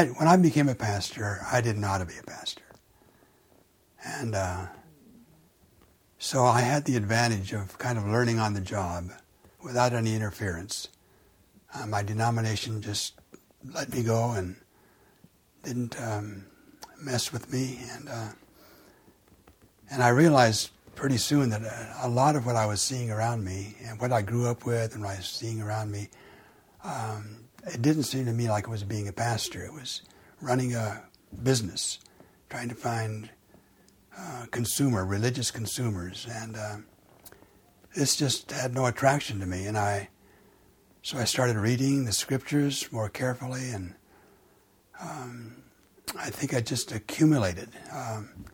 I, when I became a pastor, I didn't know how to be a pastor. And uh, so I had the advantage of kind of learning on the job without any interference. Uh, my denomination just let me go and didn't um, mess with me. And, uh, and I realized pretty soon that a lot of what I was seeing around me and what I grew up with and what I was seeing around me, um, it didn't seem to me like it was being a pastor. It was running a business, trying to find uh, consumer, religious consumers, and uh, this just had no attraction to me. And I, so I started reading the scriptures more carefully, and um, I think I just accumulated um,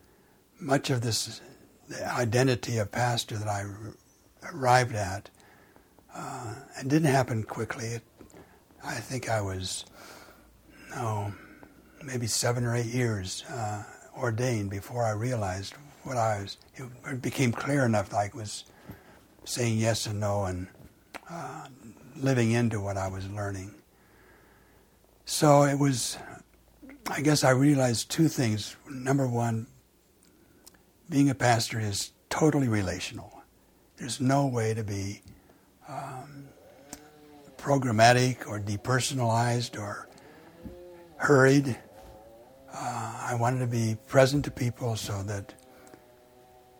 much of this identity of pastor that I arrived at. Uh, it didn't happen quickly. It, I think I was, no, maybe seven or eight years uh, ordained before I realized what I was. It became clear enough that I was saying yes and no and uh, living into what I was learning. So it was, I guess I realized two things. Number one, being a pastor is totally relational. There's no way to be um, programmatic or depersonalized or hurried. Uh, I wanted to be present to people so that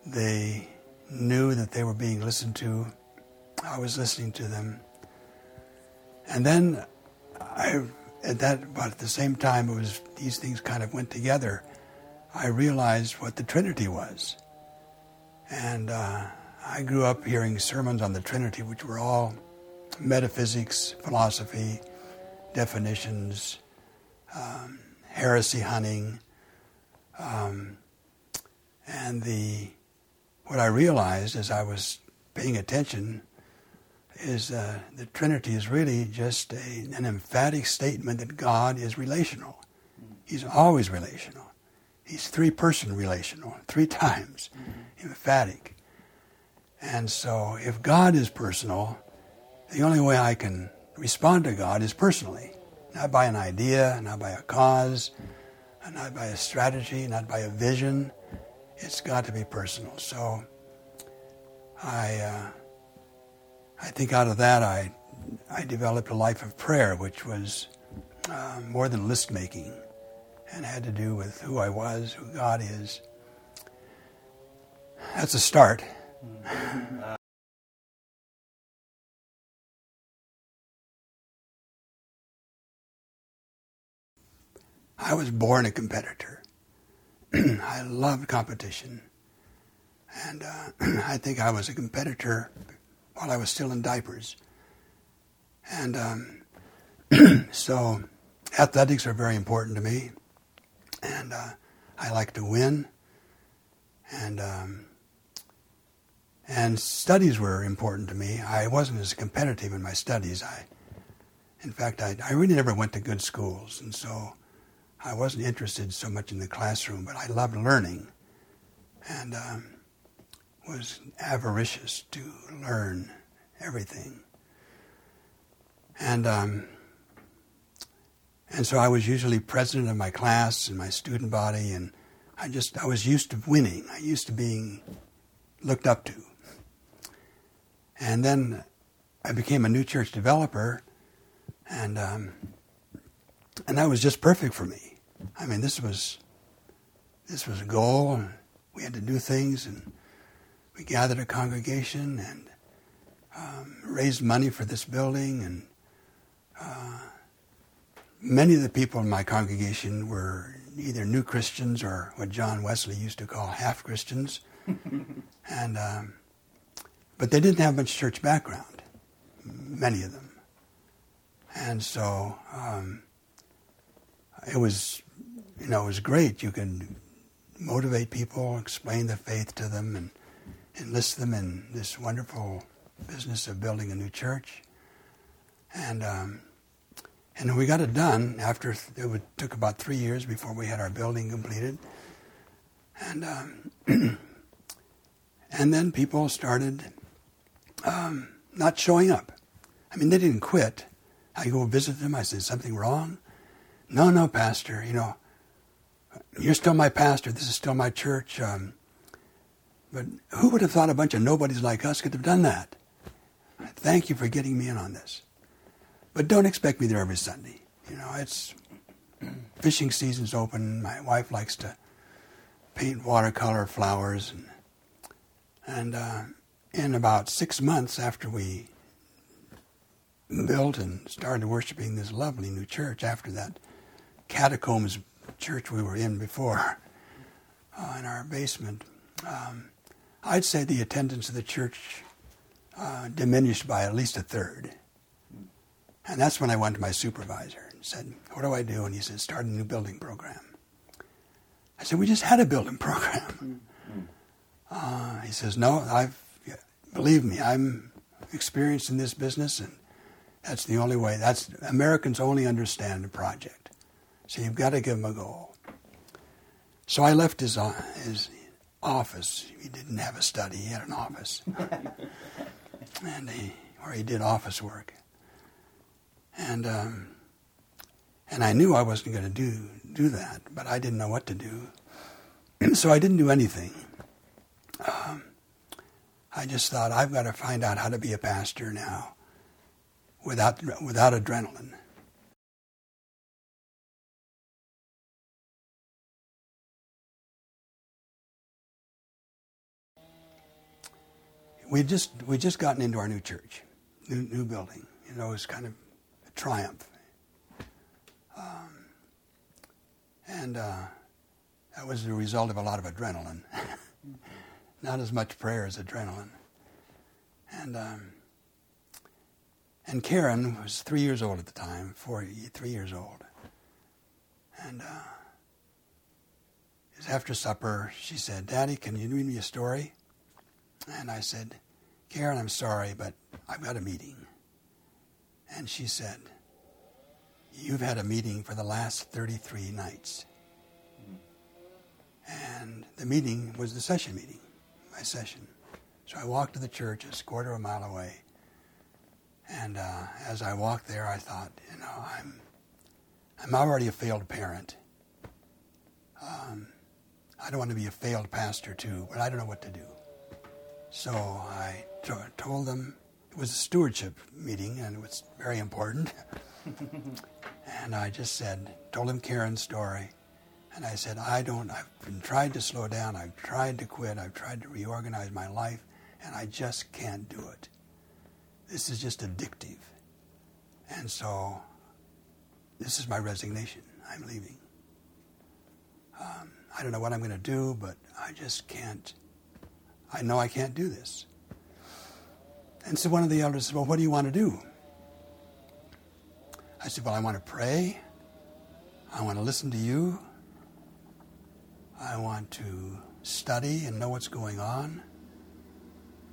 they knew that they were being listened to. I was listening to them. And then I, at that, about at the same time, it was these things kind of went together. I realized what the Trinity was. And uh, I grew up hearing sermons on the Trinity, which were all metaphysics, philosophy, definitions, um, heresy hunting, um, and the what I realized as I was paying attention is uh, the Trinity is really just a, an emphatic statement that God is relational. He's always relational. He's three person relational, three times, mm-hmm. emphatic. And so if God is personal, the only way I can respond to God is personally, not by an idea, not by a cause, not by a strategy, not by a vision. It's got to be personal. So I, uh, I think out of that I, I developed a life of prayer, which was uh, more than list making, and had to do with who I was, who God is. That's a start. I was born a competitor. I loved competition. And uh, I think I was a competitor while I was still in diapers. And um, so athletics are very important to me. And uh, I like to win. And um, and studies were important to me. I wasn't as competitive in my studies. I, in fact, I, I really never went to good schools, and so I wasn't interested so much in the classroom, but I loved learning and um, was avaricious to learn everything. And um, and so I was usually president of my class and my student body, and I just I was used to winning. I used to being looked up to. And then I became a new church developer, and um, and that was just perfect for me. I mean, this was this was a goal, and we had to do things, and we gathered a congregation and um, raised money for this building, and uh, many of the people in my congregation were either new Christians or what John Wesley used to call half Christians, and um, but they didn't have much church background, many of them, and so. Um, it was you know, it was great. You could motivate people, explain the faith to them, and enlist them in this wonderful business of building a new church. And um, and we got it done after it would, took about three years before we had our building completed. And um, and then people started um, not showing up. I mean, they didn't quit. I go visit them. I said, "Something wrong?" No, no, Pastor, you know, you're still my pastor. This is still my church. Um, but who would have thought a bunch of nobodies like us could have done that? Thank you for getting me in on this. But don't expect me there every Sunday. You know, it's fishing season's open. My wife likes to paint watercolor flowers, and, and uh, in about six months after we built and started worshiping this lovely new church, after that catacombs church we were in before, uh, in our basement, um, I'd say the attendance of the church uh, diminished by at least a third. And that's when I went to my supervisor and said, What do I do? And he said, Start a new building program. I said, We just had a building program. Uh, he says, No, I've, believe me, I'm experienced in this business, and that's the only way. That's Americans only understand a project. So you've got to give him a goal. So I left his, uh, his office. He didn't have a study, he had an office. and he, where he did office work. And, um, and I knew I wasn't going to do, do that, but I didn't know what to do. so I didn't do anything. Um, I just thought, I've got to find out how to be a pastor now without, without adrenaline. We just we just gotten into our new church, new new building. You know, it was kind of a triumph, um, and uh, that was the result of a lot of adrenaline, not as much prayer as adrenaline. And um, and Karen was three years old at the time, four three years old, and. Uh, after supper, she said, Daddy, can you read me a story? And I said, Karen, I'm sorry, but I've got a meeting. And she said, You've had a meeting for the last 33 nights. And the meeting was the session meeting, my session. So I walked to the church, it's a quarter of a mile away. And uh, as I walked there, I thought, you know, I'm, I'm already a failed parent. Um, I don't want to be a failed pastor too, but I don't know what to do. So I t- told them it was a stewardship meeting and it was very important. and I just said, told him Karen's story. And I said, I don't, I've been tried to slow down, I've tried to quit, I've tried to reorganize my life, and I just can't do it. This is just addictive. And so, this is my resignation. I'm leaving. Um, I don't know what I'm going to do, but I just can't I know I can't do this. And so one of the elders said, Well, what do you want to do? I said, Well, I want to pray. I want to listen to you. I want to study and know what's going on.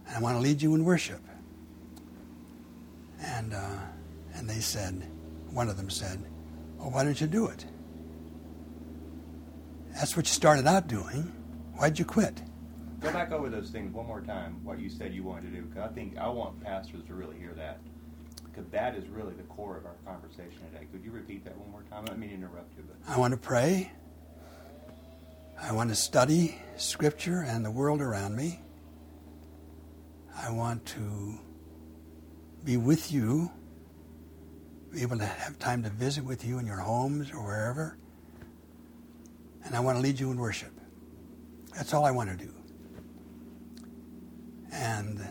And I want to lead you in worship. And, uh, and they said, one of them said, Well, why don't you do it? That's what you started out doing. Why'd you quit? Go back over those things one more time, what you said you wanted to do, because I think I want pastors to really hear that. Because that is really the core of our conversation today. Could you repeat that one more time? I don't mean to interrupt you, but. I want to pray. I want to study Scripture and the world around me. I want to be with you, be able to have time to visit with you in your homes or wherever. And I want to lead you in worship. That's all I want to do. And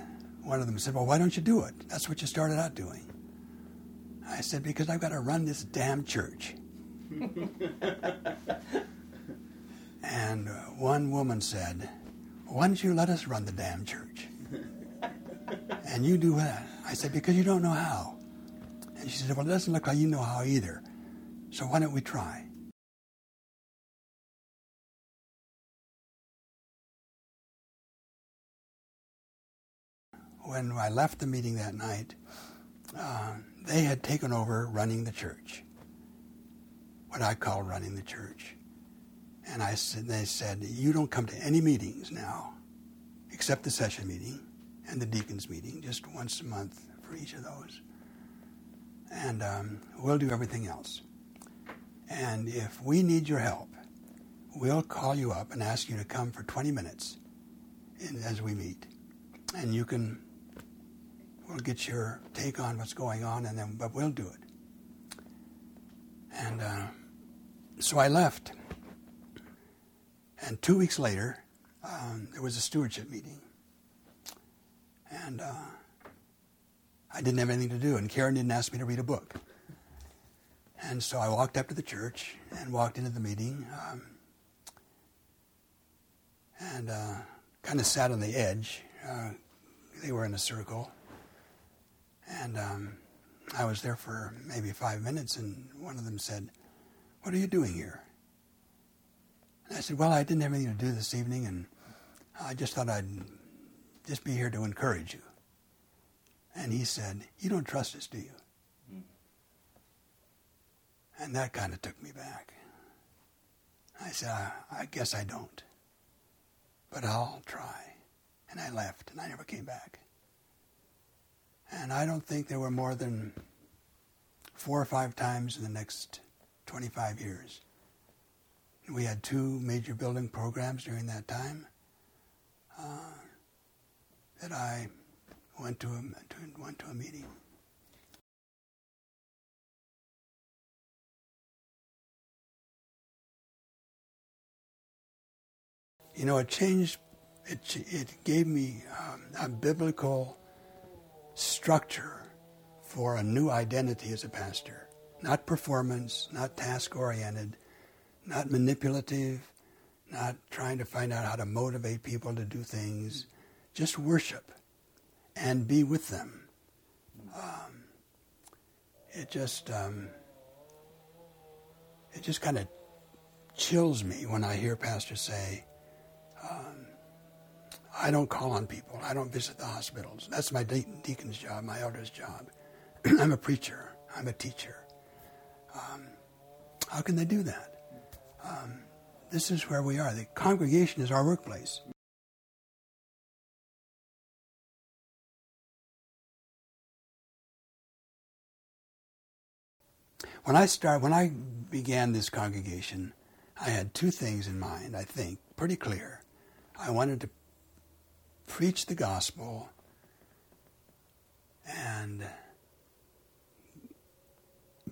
one of them said, Well, why don't you do it? That's what you started out doing. I said, Because I've got to run this damn church. and uh, one woman said, Why don't you let us run the damn church? and you do that. I said, Because you don't know how. And she said, Well, it doesn't look like you know how either. So why don't we try? When I left the meeting that night, uh, they had taken over running the church, what I call running the church. And I said, they said, you don't come to any meetings now, except the session meeting and the deacons meeting, just once a month for each of those. And um, we'll do everything else. And if we need your help, we'll call you up and ask you to come for 20 minutes in, as we meet. And you can, we'll get your take on what's going on, and then, but we'll do it. And uh, so I left. And two weeks later, um, there was a stewardship meeting. And uh, I didn't have anything to do, and Karen didn't ask me to read a book. And so I walked up to the church and walked into the meeting um, and uh, kind of sat on the edge. Uh, they were in a circle. And um, I was there for maybe five minutes, and one of them said, What are you doing here? And I said, Well, I didn't have anything to do this evening, and I just thought I'd just be here to encourage you. And he said, You don't trust us, do you? And that kind of took me back. I said, I, I guess I don't. But I'll try. And I left, and I never came back. And I don't think there were more than four or five times in the next 25 years. We had two major building programs during that time uh, that I went to a, to, went to a meeting. You know, it changed, it, it gave me um, a biblical structure for a new identity as a pastor. Not performance, not task oriented, not manipulative, not trying to find out how to motivate people to do things. Just worship and be with them. Um, it just um, it just kind of chills me when I hear pastors say, um, "I don't call on people. I don't visit the hospitals. That's my de- deacon's job, my elder's job. I'm a preacher. I'm a teacher. Um, how can they do that? Um, this is where we are. The congregation is our workplace. When I start, when I began this congregation, I had two things in mind. I think pretty clear. I wanted to preach the gospel and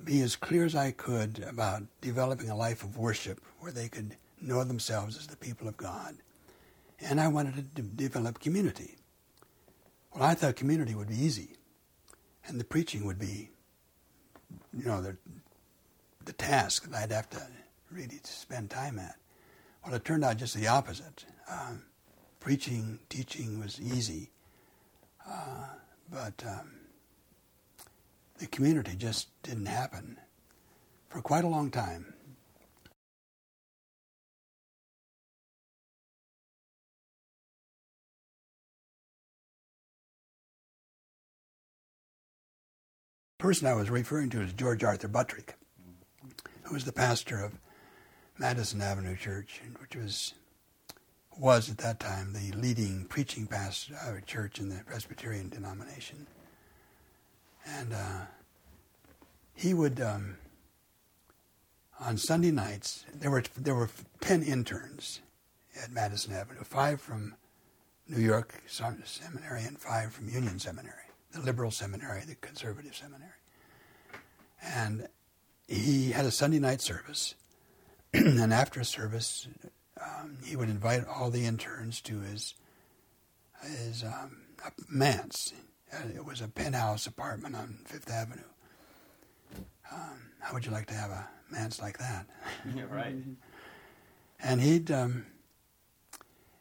be as clear as I could about developing a life of worship where they could know themselves as the people of God. And I wanted to de- develop community. Well, I thought community would be easy, and the preaching would be, you know, the, the task that I'd have to really spend time at. Well, it turned out just the opposite. Um, preaching, teaching was easy, uh, but um, the community just didn't happen for quite a long time. The person I was referring to is George Arthur Buttrick, who was the pastor of Madison Avenue Church, which was was at that time the leading preaching pastor of a church in the Presbyterian denomination, and uh, he would um, on Sunday nights there were there were ten interns at Madison Avenue, five from New York Seminary and five from Union Seminary the liberal seminary, the conservative seminary. And he had a Sunday night service. and after service, um, he would invite all the interns to his his um, manse. It was a penthouse apartment on Fifth Avenue. Um, how would you like to have a manse like that? Yeah, right. and he'd. Um,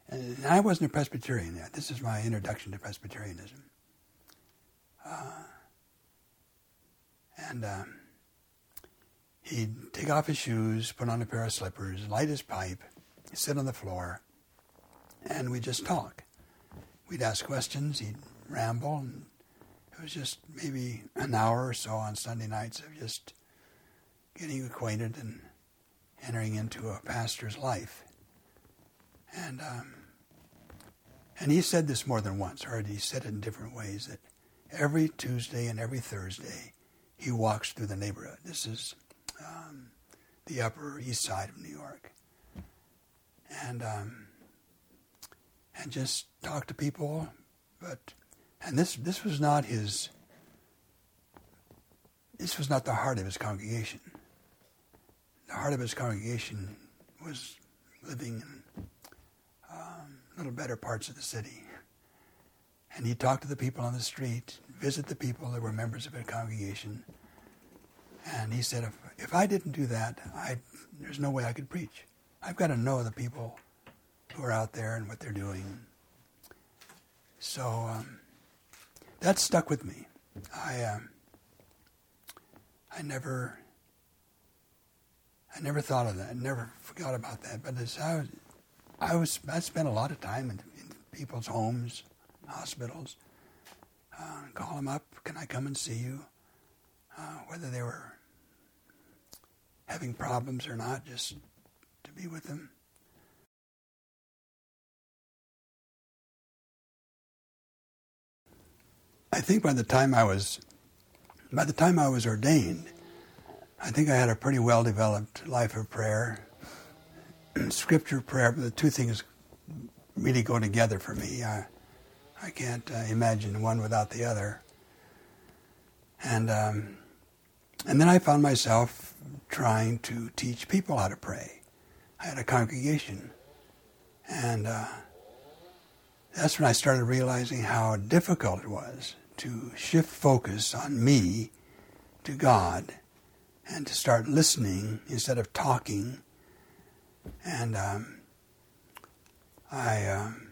and I wasn't a Presbyterian yet. This is my introduction to Presbyterianism. Uh, and um, he'd take off his shoes, put on a pair of slippers, light his pipe, sit on the floor, and we'd just talk. We'd ask questions, he'd ramble, and it was just maybe an hour or so on Sunday nights of just getting acquainted and entering into a pastor's life. And um, and he said this more than once, or he said it in different ways that every Tuesday and every Thursday, he walks through the neighborhood. This is um, the Upper East Side of New York, and um, and just talk to people. But and this this was not his. This was not the heart of his congregation. The heart of his congregation was living in um, little better parts of the city. And he'd talk to the people on the street, visit the people that were members of his congregation. And he said, if, if I didn't do that, I, there's no way I could preach. I've got to know the people who are out there and what they're doing. So um, that stuck with me. I, um, I never, I never thought of that. I never forgot about that. But as I was, I was, I spent a lot of time in, in people's homes, hospitals. Uh, call them up. Can I come and see you? Uh, whether they were having problems or not, just to be with them. I think by the time I was, by the time I was ordained, I think I had a pretty well developed life of prayer, scripture prayer. The two things really go together for me. I, I can't uh, imagine one without the other. And um, and then I found myself trying to teach people how to pray. I had a congregation, and uh, that's when I started realizing how difficult it was to shift focus on me to God and to start listening instead of talking. And um, I um,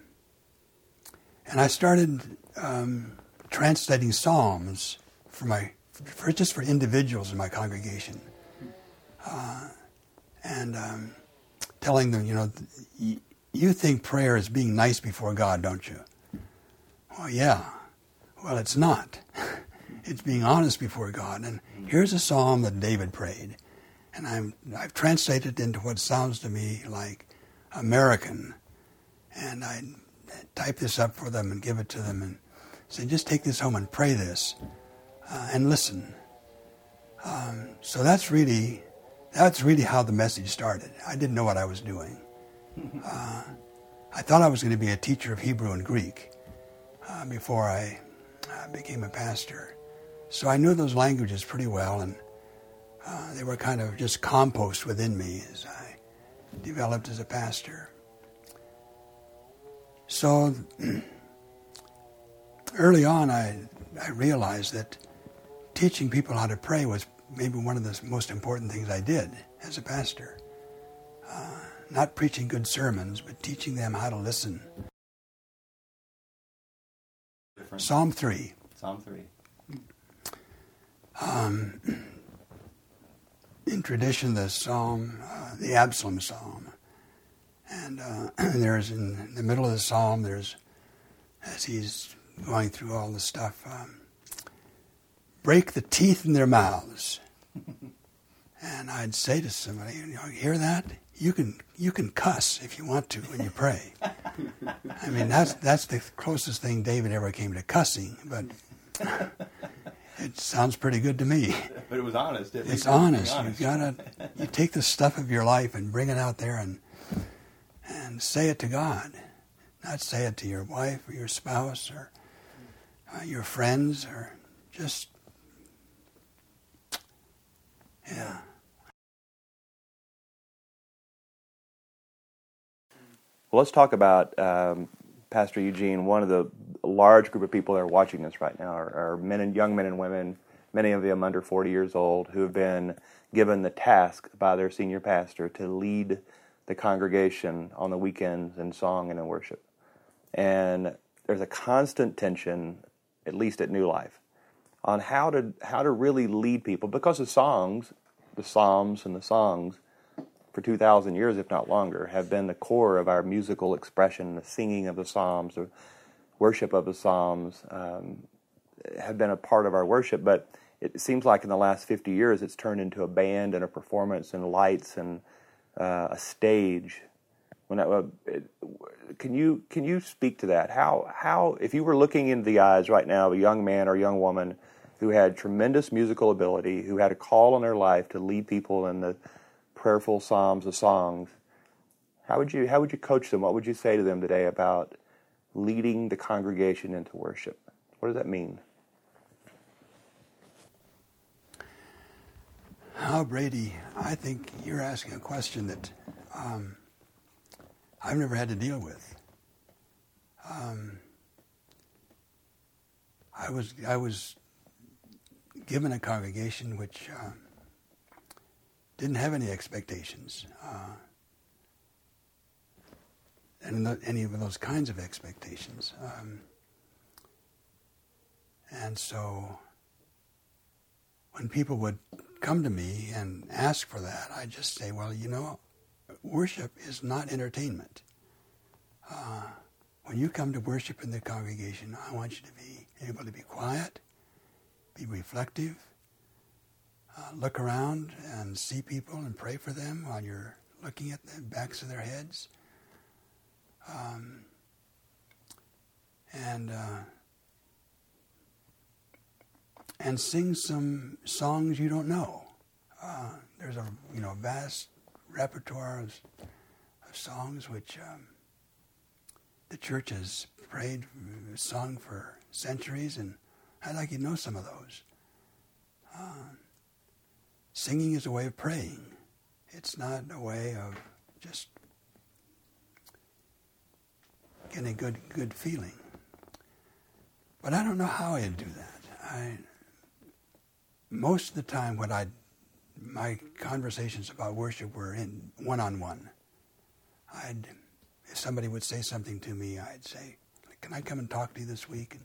and I started um, translating psalms for my for just for individuals in my congregation, uh, and um, telling them, you know, you think prayer is being nice before God, don't you? Well, yeah. Well, it's not. it's being honest before God. And here's a psalm that David prayed, and I'm I've translated it into what sounds to me like American, and I type this up for them and give it to them and say, just take this home and pray this uh, and listen. Um, so that's really that's really how the message started. I didn't know what I was doing. Uh, I thought I was going to be a teacher of Hebrew and Greek uh, before I uh, became a pastor. So I knew those languages pretty well, and uh, they were kind of just compost within me as I developed as a pastor. So early on, I, I realized that teaching people how to pray was maybe one of the most important things I did as a pastor. Uh, not preaching good sermons, but teaching them how to listen. Different. Psalm 3. Psalm 3. Um, in tradition, the psalm, uh, the Absalom psalm, and uh, there's in the middle of the psalm, there's as he's going through all the stuff, um, break the teeth in their mouths. and I'd say to somebody, you know, hear that? You can you can cuss if you want to when you pray. I mean, that's that's the closest thing David ever came to cussing, but it sounds pretty good to me. But it was honest. At It's it was honest. You honest. gotta you take the stuff of your life and bring it out there and and say it to God, not say it to your wife or your spouse or uh, your friends or just yeah. Well, let's talk about um, Pastor Eugene. One of the large group of people that are watching this right now are, are men and young men and women, many of them under 40 years old, who have been given the task by their senior pastor to lead the congregation on the weekends in song and in worship. And there's a constant tension, at least at New Life, on how to how to really lead people because the songs, the psalms and the songs for 2,000 years, if not longer, have been the core of our musical expression. The singing of the Psalms, the worship of the Psalms um, have been a part of our worship. But it seems like in the last 50 years, it's turned into a band and a performance and lights and uh, a stage. When uh, can you can you speak to that? How how if you were looking into the eyes right now of a young man or a young woman who had tremendous musical ability, who had a call in their life to lead people in the prayerful psalms, the songs. How would you how would you coach them? What would you say to them today about leading the congregation into worship? What does that mean? Oh, Brady, I think you're asking a question that um, I've never had to deal with. Um, I was I was given a congregation which uh, didn't have any expectations, uh, and any of those kinds of expectations, um, and so when people would come to me and ask for that, I just say, well, you know, worship is not entertainment. Uh, when you come to worship in the congregation, I want you to be able to be quiet, be reflective, uh, look around and see people and pray for them while you're looking at the backs of their heads. Um, and uh, and sing some songs you don't know. Uh, there's a you know vast repertoire of, of songs which um, the church has prayed, sung for centuries, and I'd like you to know some of those. Uh, singing is a way of praying. It's not a way of just getting a good good feeling. But I don't know how I'd do that. I most of the time, what I my conversations about worship were in one on one. I'd if somebody would say something to me, I'd say, "Can I come and talk to you this week?" And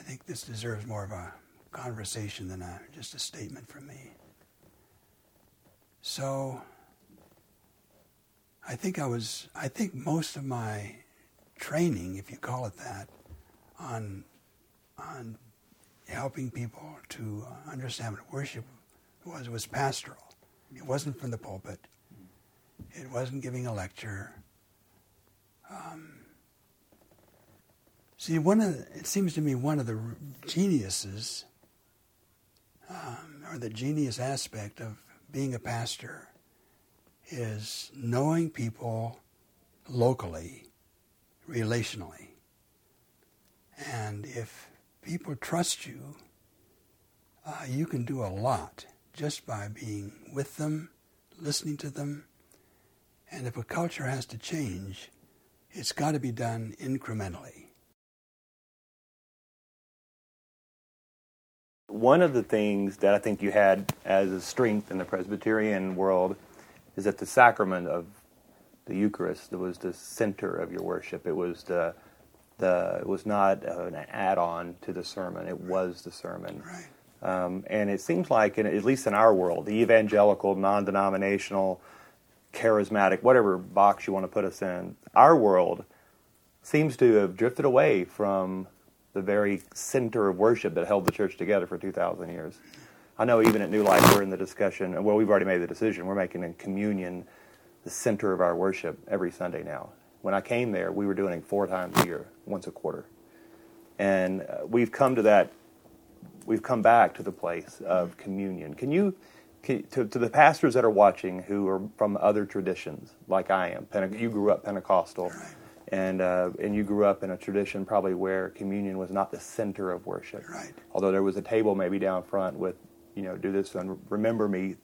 I think this deserves more of a conversation than a, just a statement from me. So I think I was. I think most of my training, if you call it that, on on helping people to understand what worship was was pastoral. It wasn't from the pulpit. It wasn't giving a lecture. Um, see, one of the, it seems to me one of the geniuses, um, or the genius aspect of being a pastor, is knowing people locally, relationally, and if people trust you, uh, you can do a lot just by being with them, listening to them. And if a culture has to change, it's got to be done incrementally. One of the things that I think you had as a strength in the Presbyterian world is that the sacrament of the Eucharist was the center of your worship. It was the the it was not an add-on to the sermon; it was the sermon. Right. Um, and it seems like, in, at least in our world, the evangelical, non-denominational, charismatic, whatever box you want to put us in, our world seems to have drifted away from the very center of worship that held the church together for 2,000 years. I know even at New Life we're in the discussion, well, we've already made the decision. We're making in communion the center of our worship every Sunday now. When I came there, we were doing it four times a year, once a quarter. And uh, we've come to that, we've come back to the place of communion. Can you, can, to, to, the pastors that are watching who are from other traditions, like I am, Pente- you grew up Pentecostal. And, uh, and you grew up in a tradition probably where communion was not the center of worship. Right. Although there was a table maybe down front with, you know, do this and remember me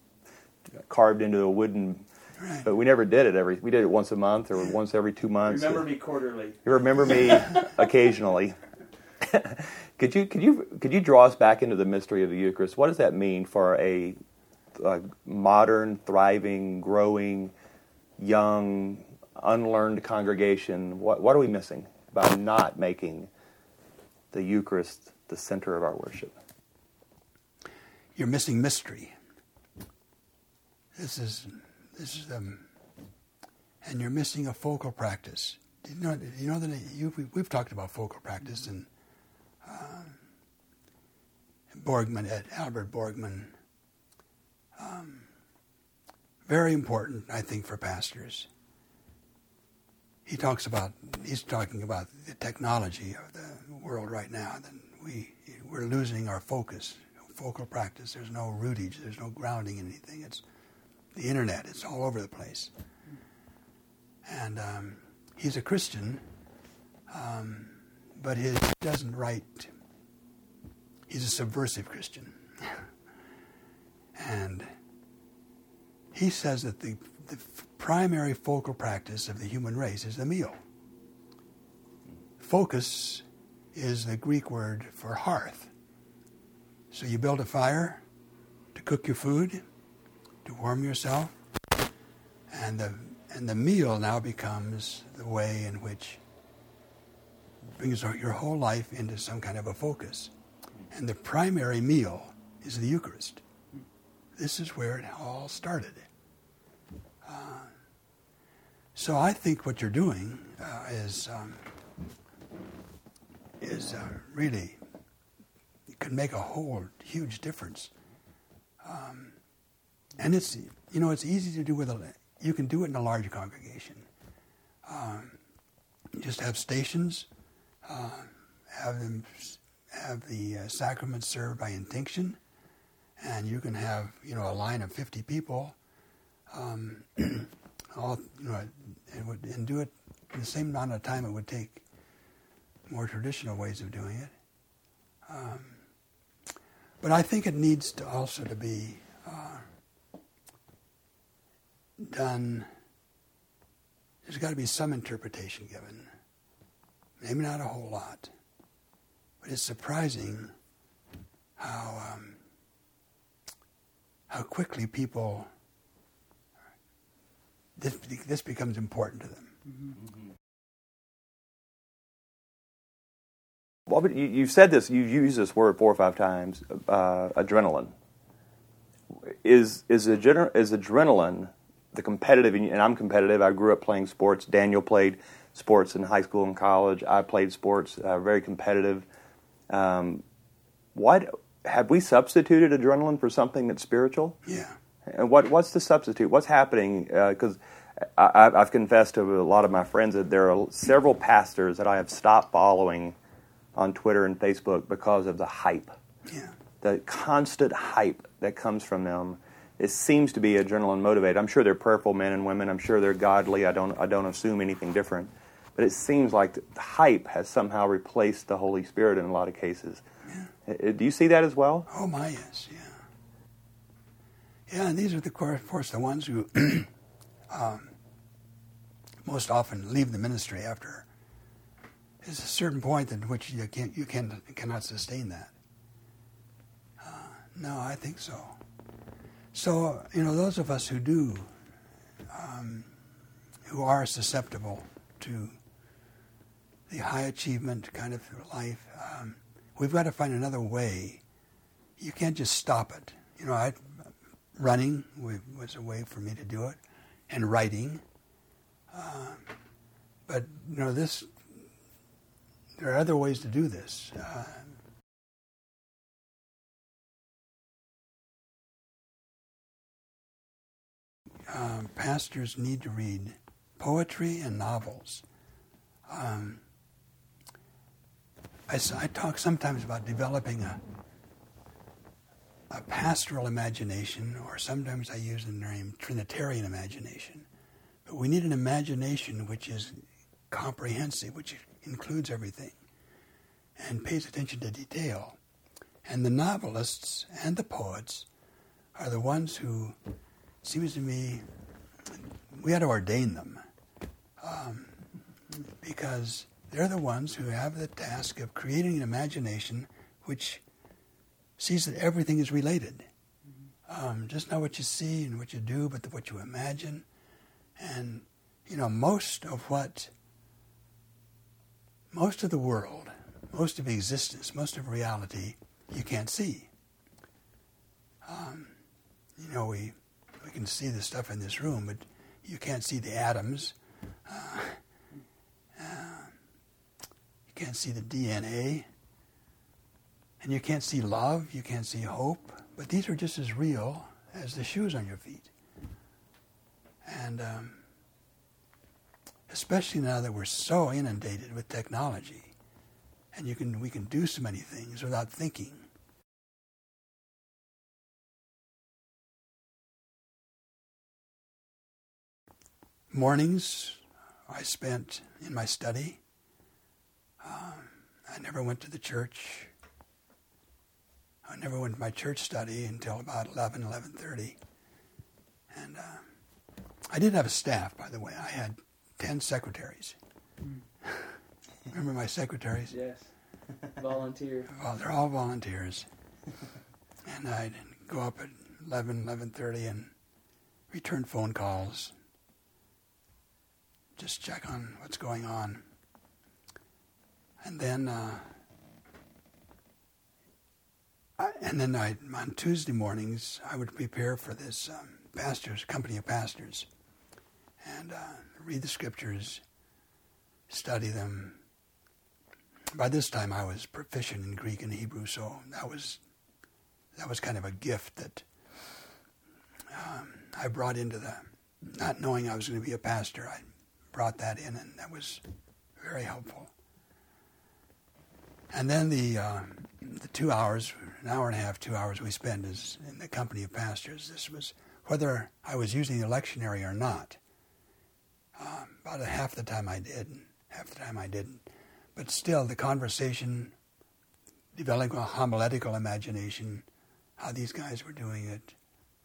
carved into a wooden Right. but we never did it every. We did it once a month or once every two months. Remember me quarterly. You remember me occasionally. could you could you could you draw us back into the mystery of the Eucharist? What does that mean for a, a modern, thriving, growing, young, unlearned congregation? What what are we missing by not making the Eucharist the center of our worship? You're missing mystery. This is this is um, and you're missing a focal practice. You know? You know that you, we, we've talked about focal practice and uh, Borgmann, Ed, Albert Borgmann. Um, very important, I think, for pastors. He talks about he's talking about the technology of the world right now. That we we're losing our focus, focal practice. There's no rootage. There's no grounding in anything. It's the internet. It's all over the place. And um, he's a Christian, um, but he doesn't write. He's a subversive Christian. and he says that the, the primary focal practice of the human race is the meal. Focus is the Greek word for hearth. So you build a fire to cook your food, to warm yourself, and the and the meal now becomes the way in which brings your whole life into some kind of a focus. And the primary meal is the Eucharist. This is where it all started. So I think what you're doing uh, is um, is uh, really can make a whole huge difference. Um, and it's you know it's easy to do with a you can do it in a large congregation. Um, just have stations, uh, have them have the uh, sacrament served by intinction, and you can have you know a line of fifty people, um, all you know, and, would, and do it the same amount of time it would take more traditional ways of doing it. Um, but I think it needs to also to be uh, done. There's got to be some interpretation given. Maybe not a whole lot, but it's surprising how um, how quickly people this this becomes important to them. Mm-hmm. Well, you, have said this. You've used this word four or five times. Uh, adrenaline is is, adren- is adrenaline the competitive? And I'm competitive. I grew up playing sports. Daniel played sports in high school and college. I played sports. Uh, very competitive. Um, why have we substituted adrenaline for something that's spiritual? Yeah. And what what's the substitute? What's happening? Because uh, I've confessed to a lot of my friends that there are several pastors that I have stopped following on Twitter and Facebook because of the hype. Yeah. The constant hype that comes from them. It seems to be adrenaline motivated. I'm sure they're prayerful men and women. I'm sure they're godly. I don't I don't assume anything different. But it seems like the hype has somehow replaced the Holy Spirit in a lot of cases. Yeah. Do you see that as well? Oh my yes, yeah. Yeah, and these are the of course the ones who um, most often leave the ministry after there's a certain point at which you can't, you can cannot sustain that. Uh, no, I think so. So you know, those of us who do, um, who are susceptible to the high achievement kind of life, um, we've got to find another way. You can't just stop it. You know, I, running was a way for me to do it, and writing. Uh, but you know, this there are other ways to do this. Uh, um, pastors need to read poetry and novels. Um, I, I, talk sometimes about developing a, a pastoral imagination, or sometimes I use the name Trinitarian imagination. But we need an imagination which is comprehensive, which includes everything and pays attention to detail. And the novelists and the poets are the ones who, seems to me, we ought to ordain them um, because they're the ones who have the task of creating an imagination which sees that everything is related. Um, just not what you see and what you do, but what you imagine. And, you know, most of what most of the world, most of existence, most of reality, you can't see. Um, you know, we we can see the stuff in this room, but you can't see the atoms. Uh, uh, you can't see the DNA. And you can't see love, you can't see hope, but these are just as real as the shoes on your feet. And um, especially now that we're so inundated with technology and you can we can do so many things without thinking mornings I spent in my study. Um, I never went to the church. I never went to my church study until about 11, 11.30. And uh, I did have a staff, by the way. I had 10 secretaries. Remember my secretaries? Yes. Volunteer. Well, they're all volunteers. and I'd go up at 11, 11.30 and return phone calls. Just check on what's going on. And then, uh, I, and then I, on Tuesday mornings, I would prepare for this um, pastors, company of pastors, and uh, read the scriptures, study them. By this time, I was proficient in Greek and Hebrew, so that was that was kind of a gift that um, I brought into the not knowing I was going to be a pastor. I brought that in, and that was very helpful. And then the uh, the two hours, an hour and a half, two hours we spend is in the company of pastors. This was whether I was using the lectionary or not. Um, about half the time I did, half the time I didn't. But still, the conversation, developing a homiletical imagination, how these guys were doing it.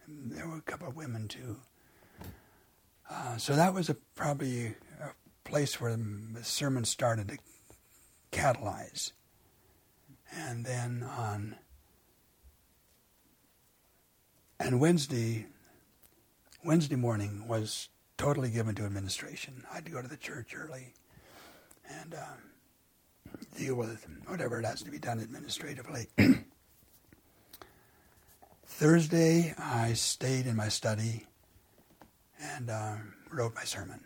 And there were a couple of women too. Uh, so that was a, probably a place where the sermon started to catalyze. And then on and Wednesday, Wednesday morning was totally given to administration. I had to go to the church early and uh, deal with whatever it has to be done administratively. Thursday, I stayed in my study and uh, wrote my sermon.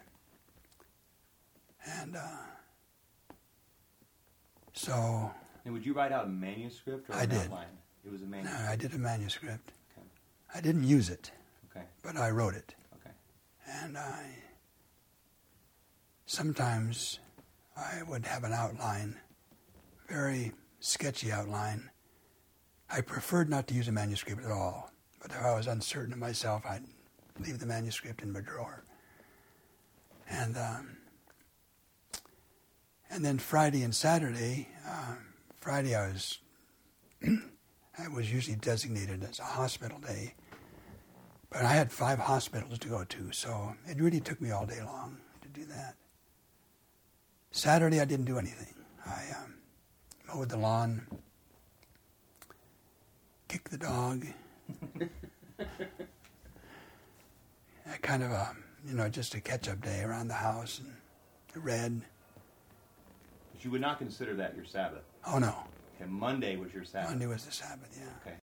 And uh, so. And would you write out a manuscript or I an did. outline? It was a No, manuscript. I did a manuscript. Okay. I didn't use it, Okay. but I wrote it. Okay. And I sometimes I would have an outline, very sketchy outline. I preferred not to use a manuscript at all, but if I was uncertain of myself, I'd leave the manuscript in my drawer. And um, and then Friday and Saturday, uh, Friday I was I was usually designated as a hospital day. But I had five hospitals to go to, so it really took me all day long to do that. Saturday, I didn't do anything. I um, mowed the lawn, kicked the dog. kind of a, you know, just a catch-up day around the house and read. But you would not consider that your Sabbath. Oh no, Okay. Monday was your Sabbath. Monday was the Sabbath. Yeah. Okay.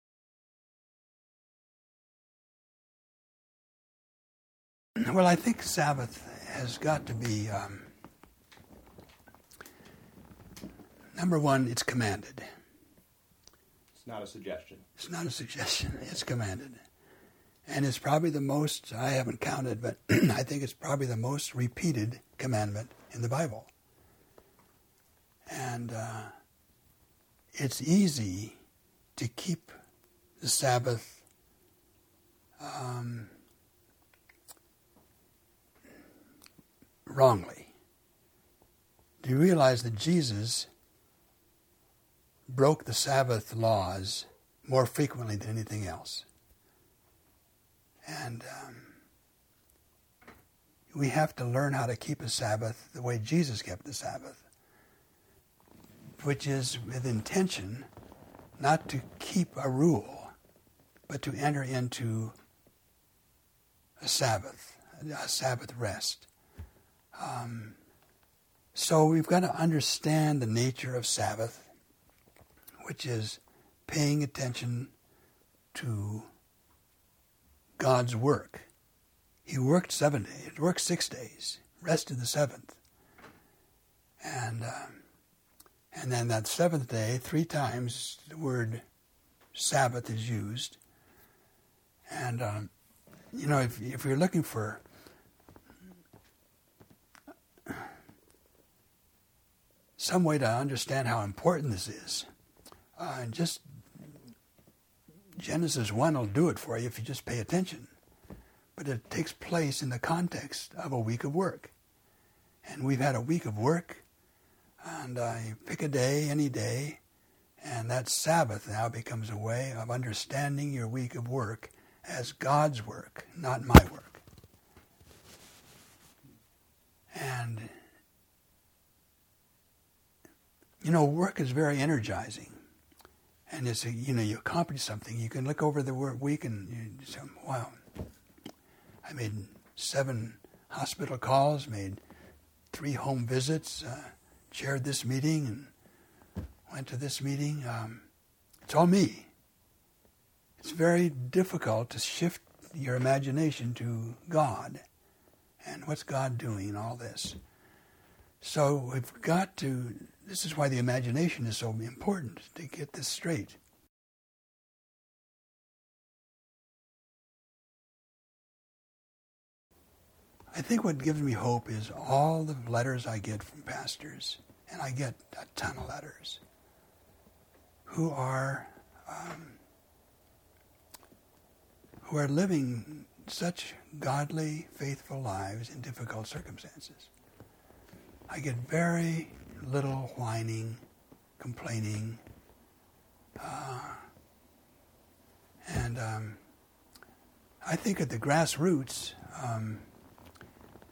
Well, I think Sabbath has got to be um, number one. It's commanded. It's not a suggestion. It's not a suggestion. It's commanded, and it's probably the most. I haven't counted, but I think it's probably the most repeated commandment in the Bible. And uh, it's easy to keep the Sabbath. Um, wrongly. Do you realize that Jesus broke the Sabbath laws more frequently than anything else? And um, we have to learn how to keep a Sabbath the way Jesus kept the Sabbath, which is with intention not to keep a rule, but to enter into a Sabbath, a Sabbath rest. Um, so we've got to understand the nature of Sabbath, which is paying attention to God's work. He worked seven days, worked six days, rested the seventh. And, um, and then that seventh day, three times the word Sabbath is used. And, um, you know, if, if you're looking for some way to understand how important this is. Uh, and just Genesis 1 will do it for you if you just pay attention. but it takes place in the context of a week of work. And we've had a week of work, and I pick a day, any day, and that Sabbath now becomes a way of understanding your week of work as God's work, not my work. And, you know, work is very energizing. And it's, a, you know, you accomplish something. You can look over the week and you say, wow, I made seven hospital calls, made three home visits, uh, chaired this meeting, and went to this meeting. Um, it's all me. It's very difficult to shift your imagination to God and what's God doing in all this. So we've got to, this is why the imagination is so important to get this straight. I think what gives me hope is all the letters I get from pastors, and I get a ton of letters, who are um, who are living such godly, faithful lives in difficult circumstances. I get very little whining, complaining, uh, and um, I think at the grassroots. Um,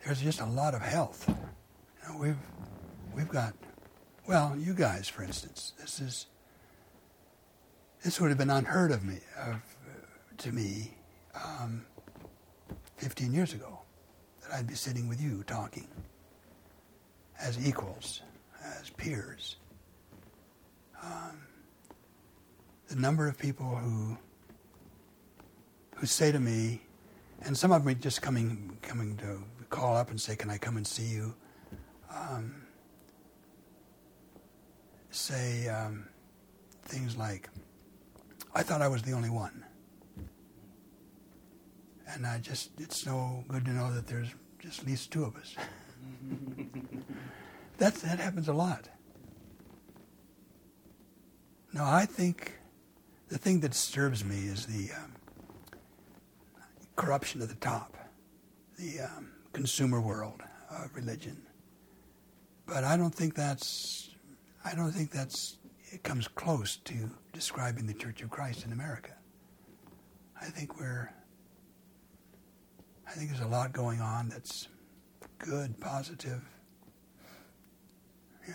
there's just a lot of health. You know, we've we've got well, you guys, for instance, this is this would have been unheard of me of, to me um, 15 years ago that I'd be sitting with you talking as equals, as peers. Um, the number of people who who say to me, and some of them just coming coming to call up and say, "Can I come and see you?" Um, say um, things like, "I thought I was the only one," and I just—it's so good to know that there's just at least two of us. that that happens a lot. Now, I think the thing that disturbs me is the um, corruption at the top, the um, consumer world of religion. But I don't think that's I don't think that's it comes close to describing the Church of Christ in America. I think we're I think there's a lot going on that's good, positive. Yeah.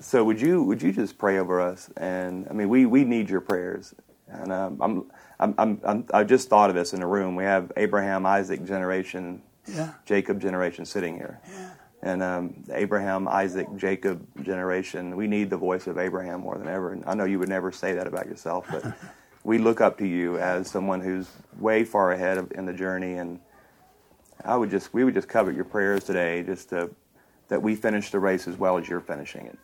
So would you would you just pray over us? And I mean, we, we need your prayers. And um, I'm, I'm, I'm, I'm, I just thought of this in the room. We have Abraham, Isaac generation, Yeah. Jacob generation sitting here. Yeah. And um, Abraham, Isaac, Jacob generation, we need the voice of Abraham more than ever. And I know you would never say that about yourself, but we look up to you as someone who's way far ahead of, in the journey. And I would just, we would just covet your prayers today, just to, that we finish the race as well as you're finishing it,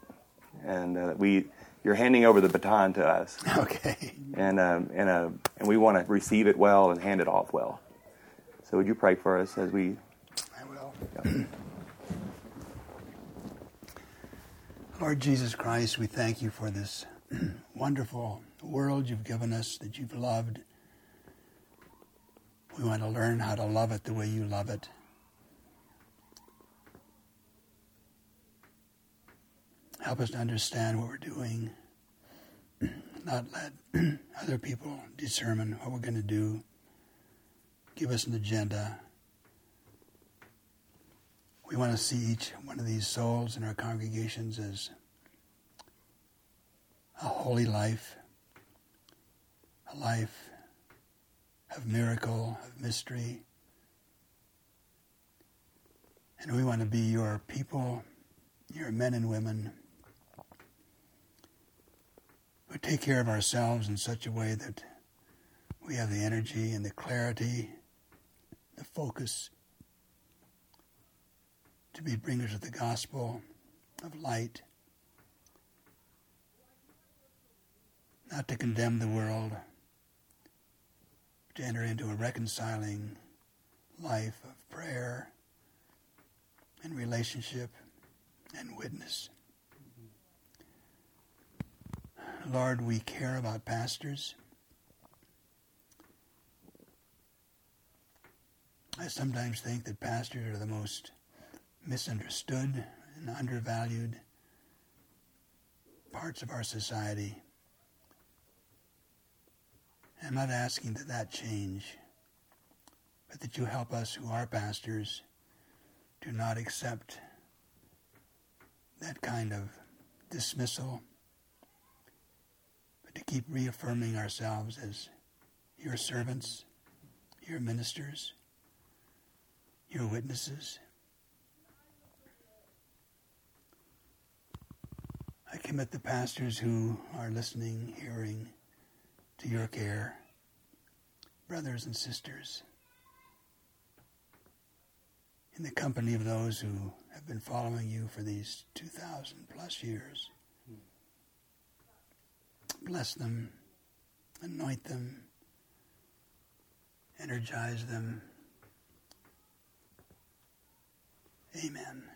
and uh, that we, you're handing over the baton to us, Okay. and um, and uh, and we want to receive it well and hand it off well. So would you pray for us as we? I will. Yeah. Lord Jesus Christ, we thank you for this wonderful world you've given us that you've loved. We want to learn how to love it the way you love it. Help us to understand what we're doing, not let other people determine what we're going to do. Give us an agenda. We want to see each one of these souls in our congregations as a holy life, a life of miracle, of mystery. And we want to be your people, your men and women, who take care of ourselves in such a way that we have the energy and the clarity, the focus to be bringers of the gospel of light, not to condemn the world, but to enter into a reconciling life of prayer and relationship and witness. Lord, we care about pastors. I sometimes think that pastors are the most misunderstood and undervalued parts of our society. I'm not asking that that change, but that you help us who are pastors to not accept that kind of dismissal, but to keep reaffirming ourselves as your servants, your ministers, your witnesses. I commit the pastors who are listening, hearing to your care, brothers and sisters, in the company of those who have been following you for these 2,000 plus years. Bless them, anoint them, energize them. Amen.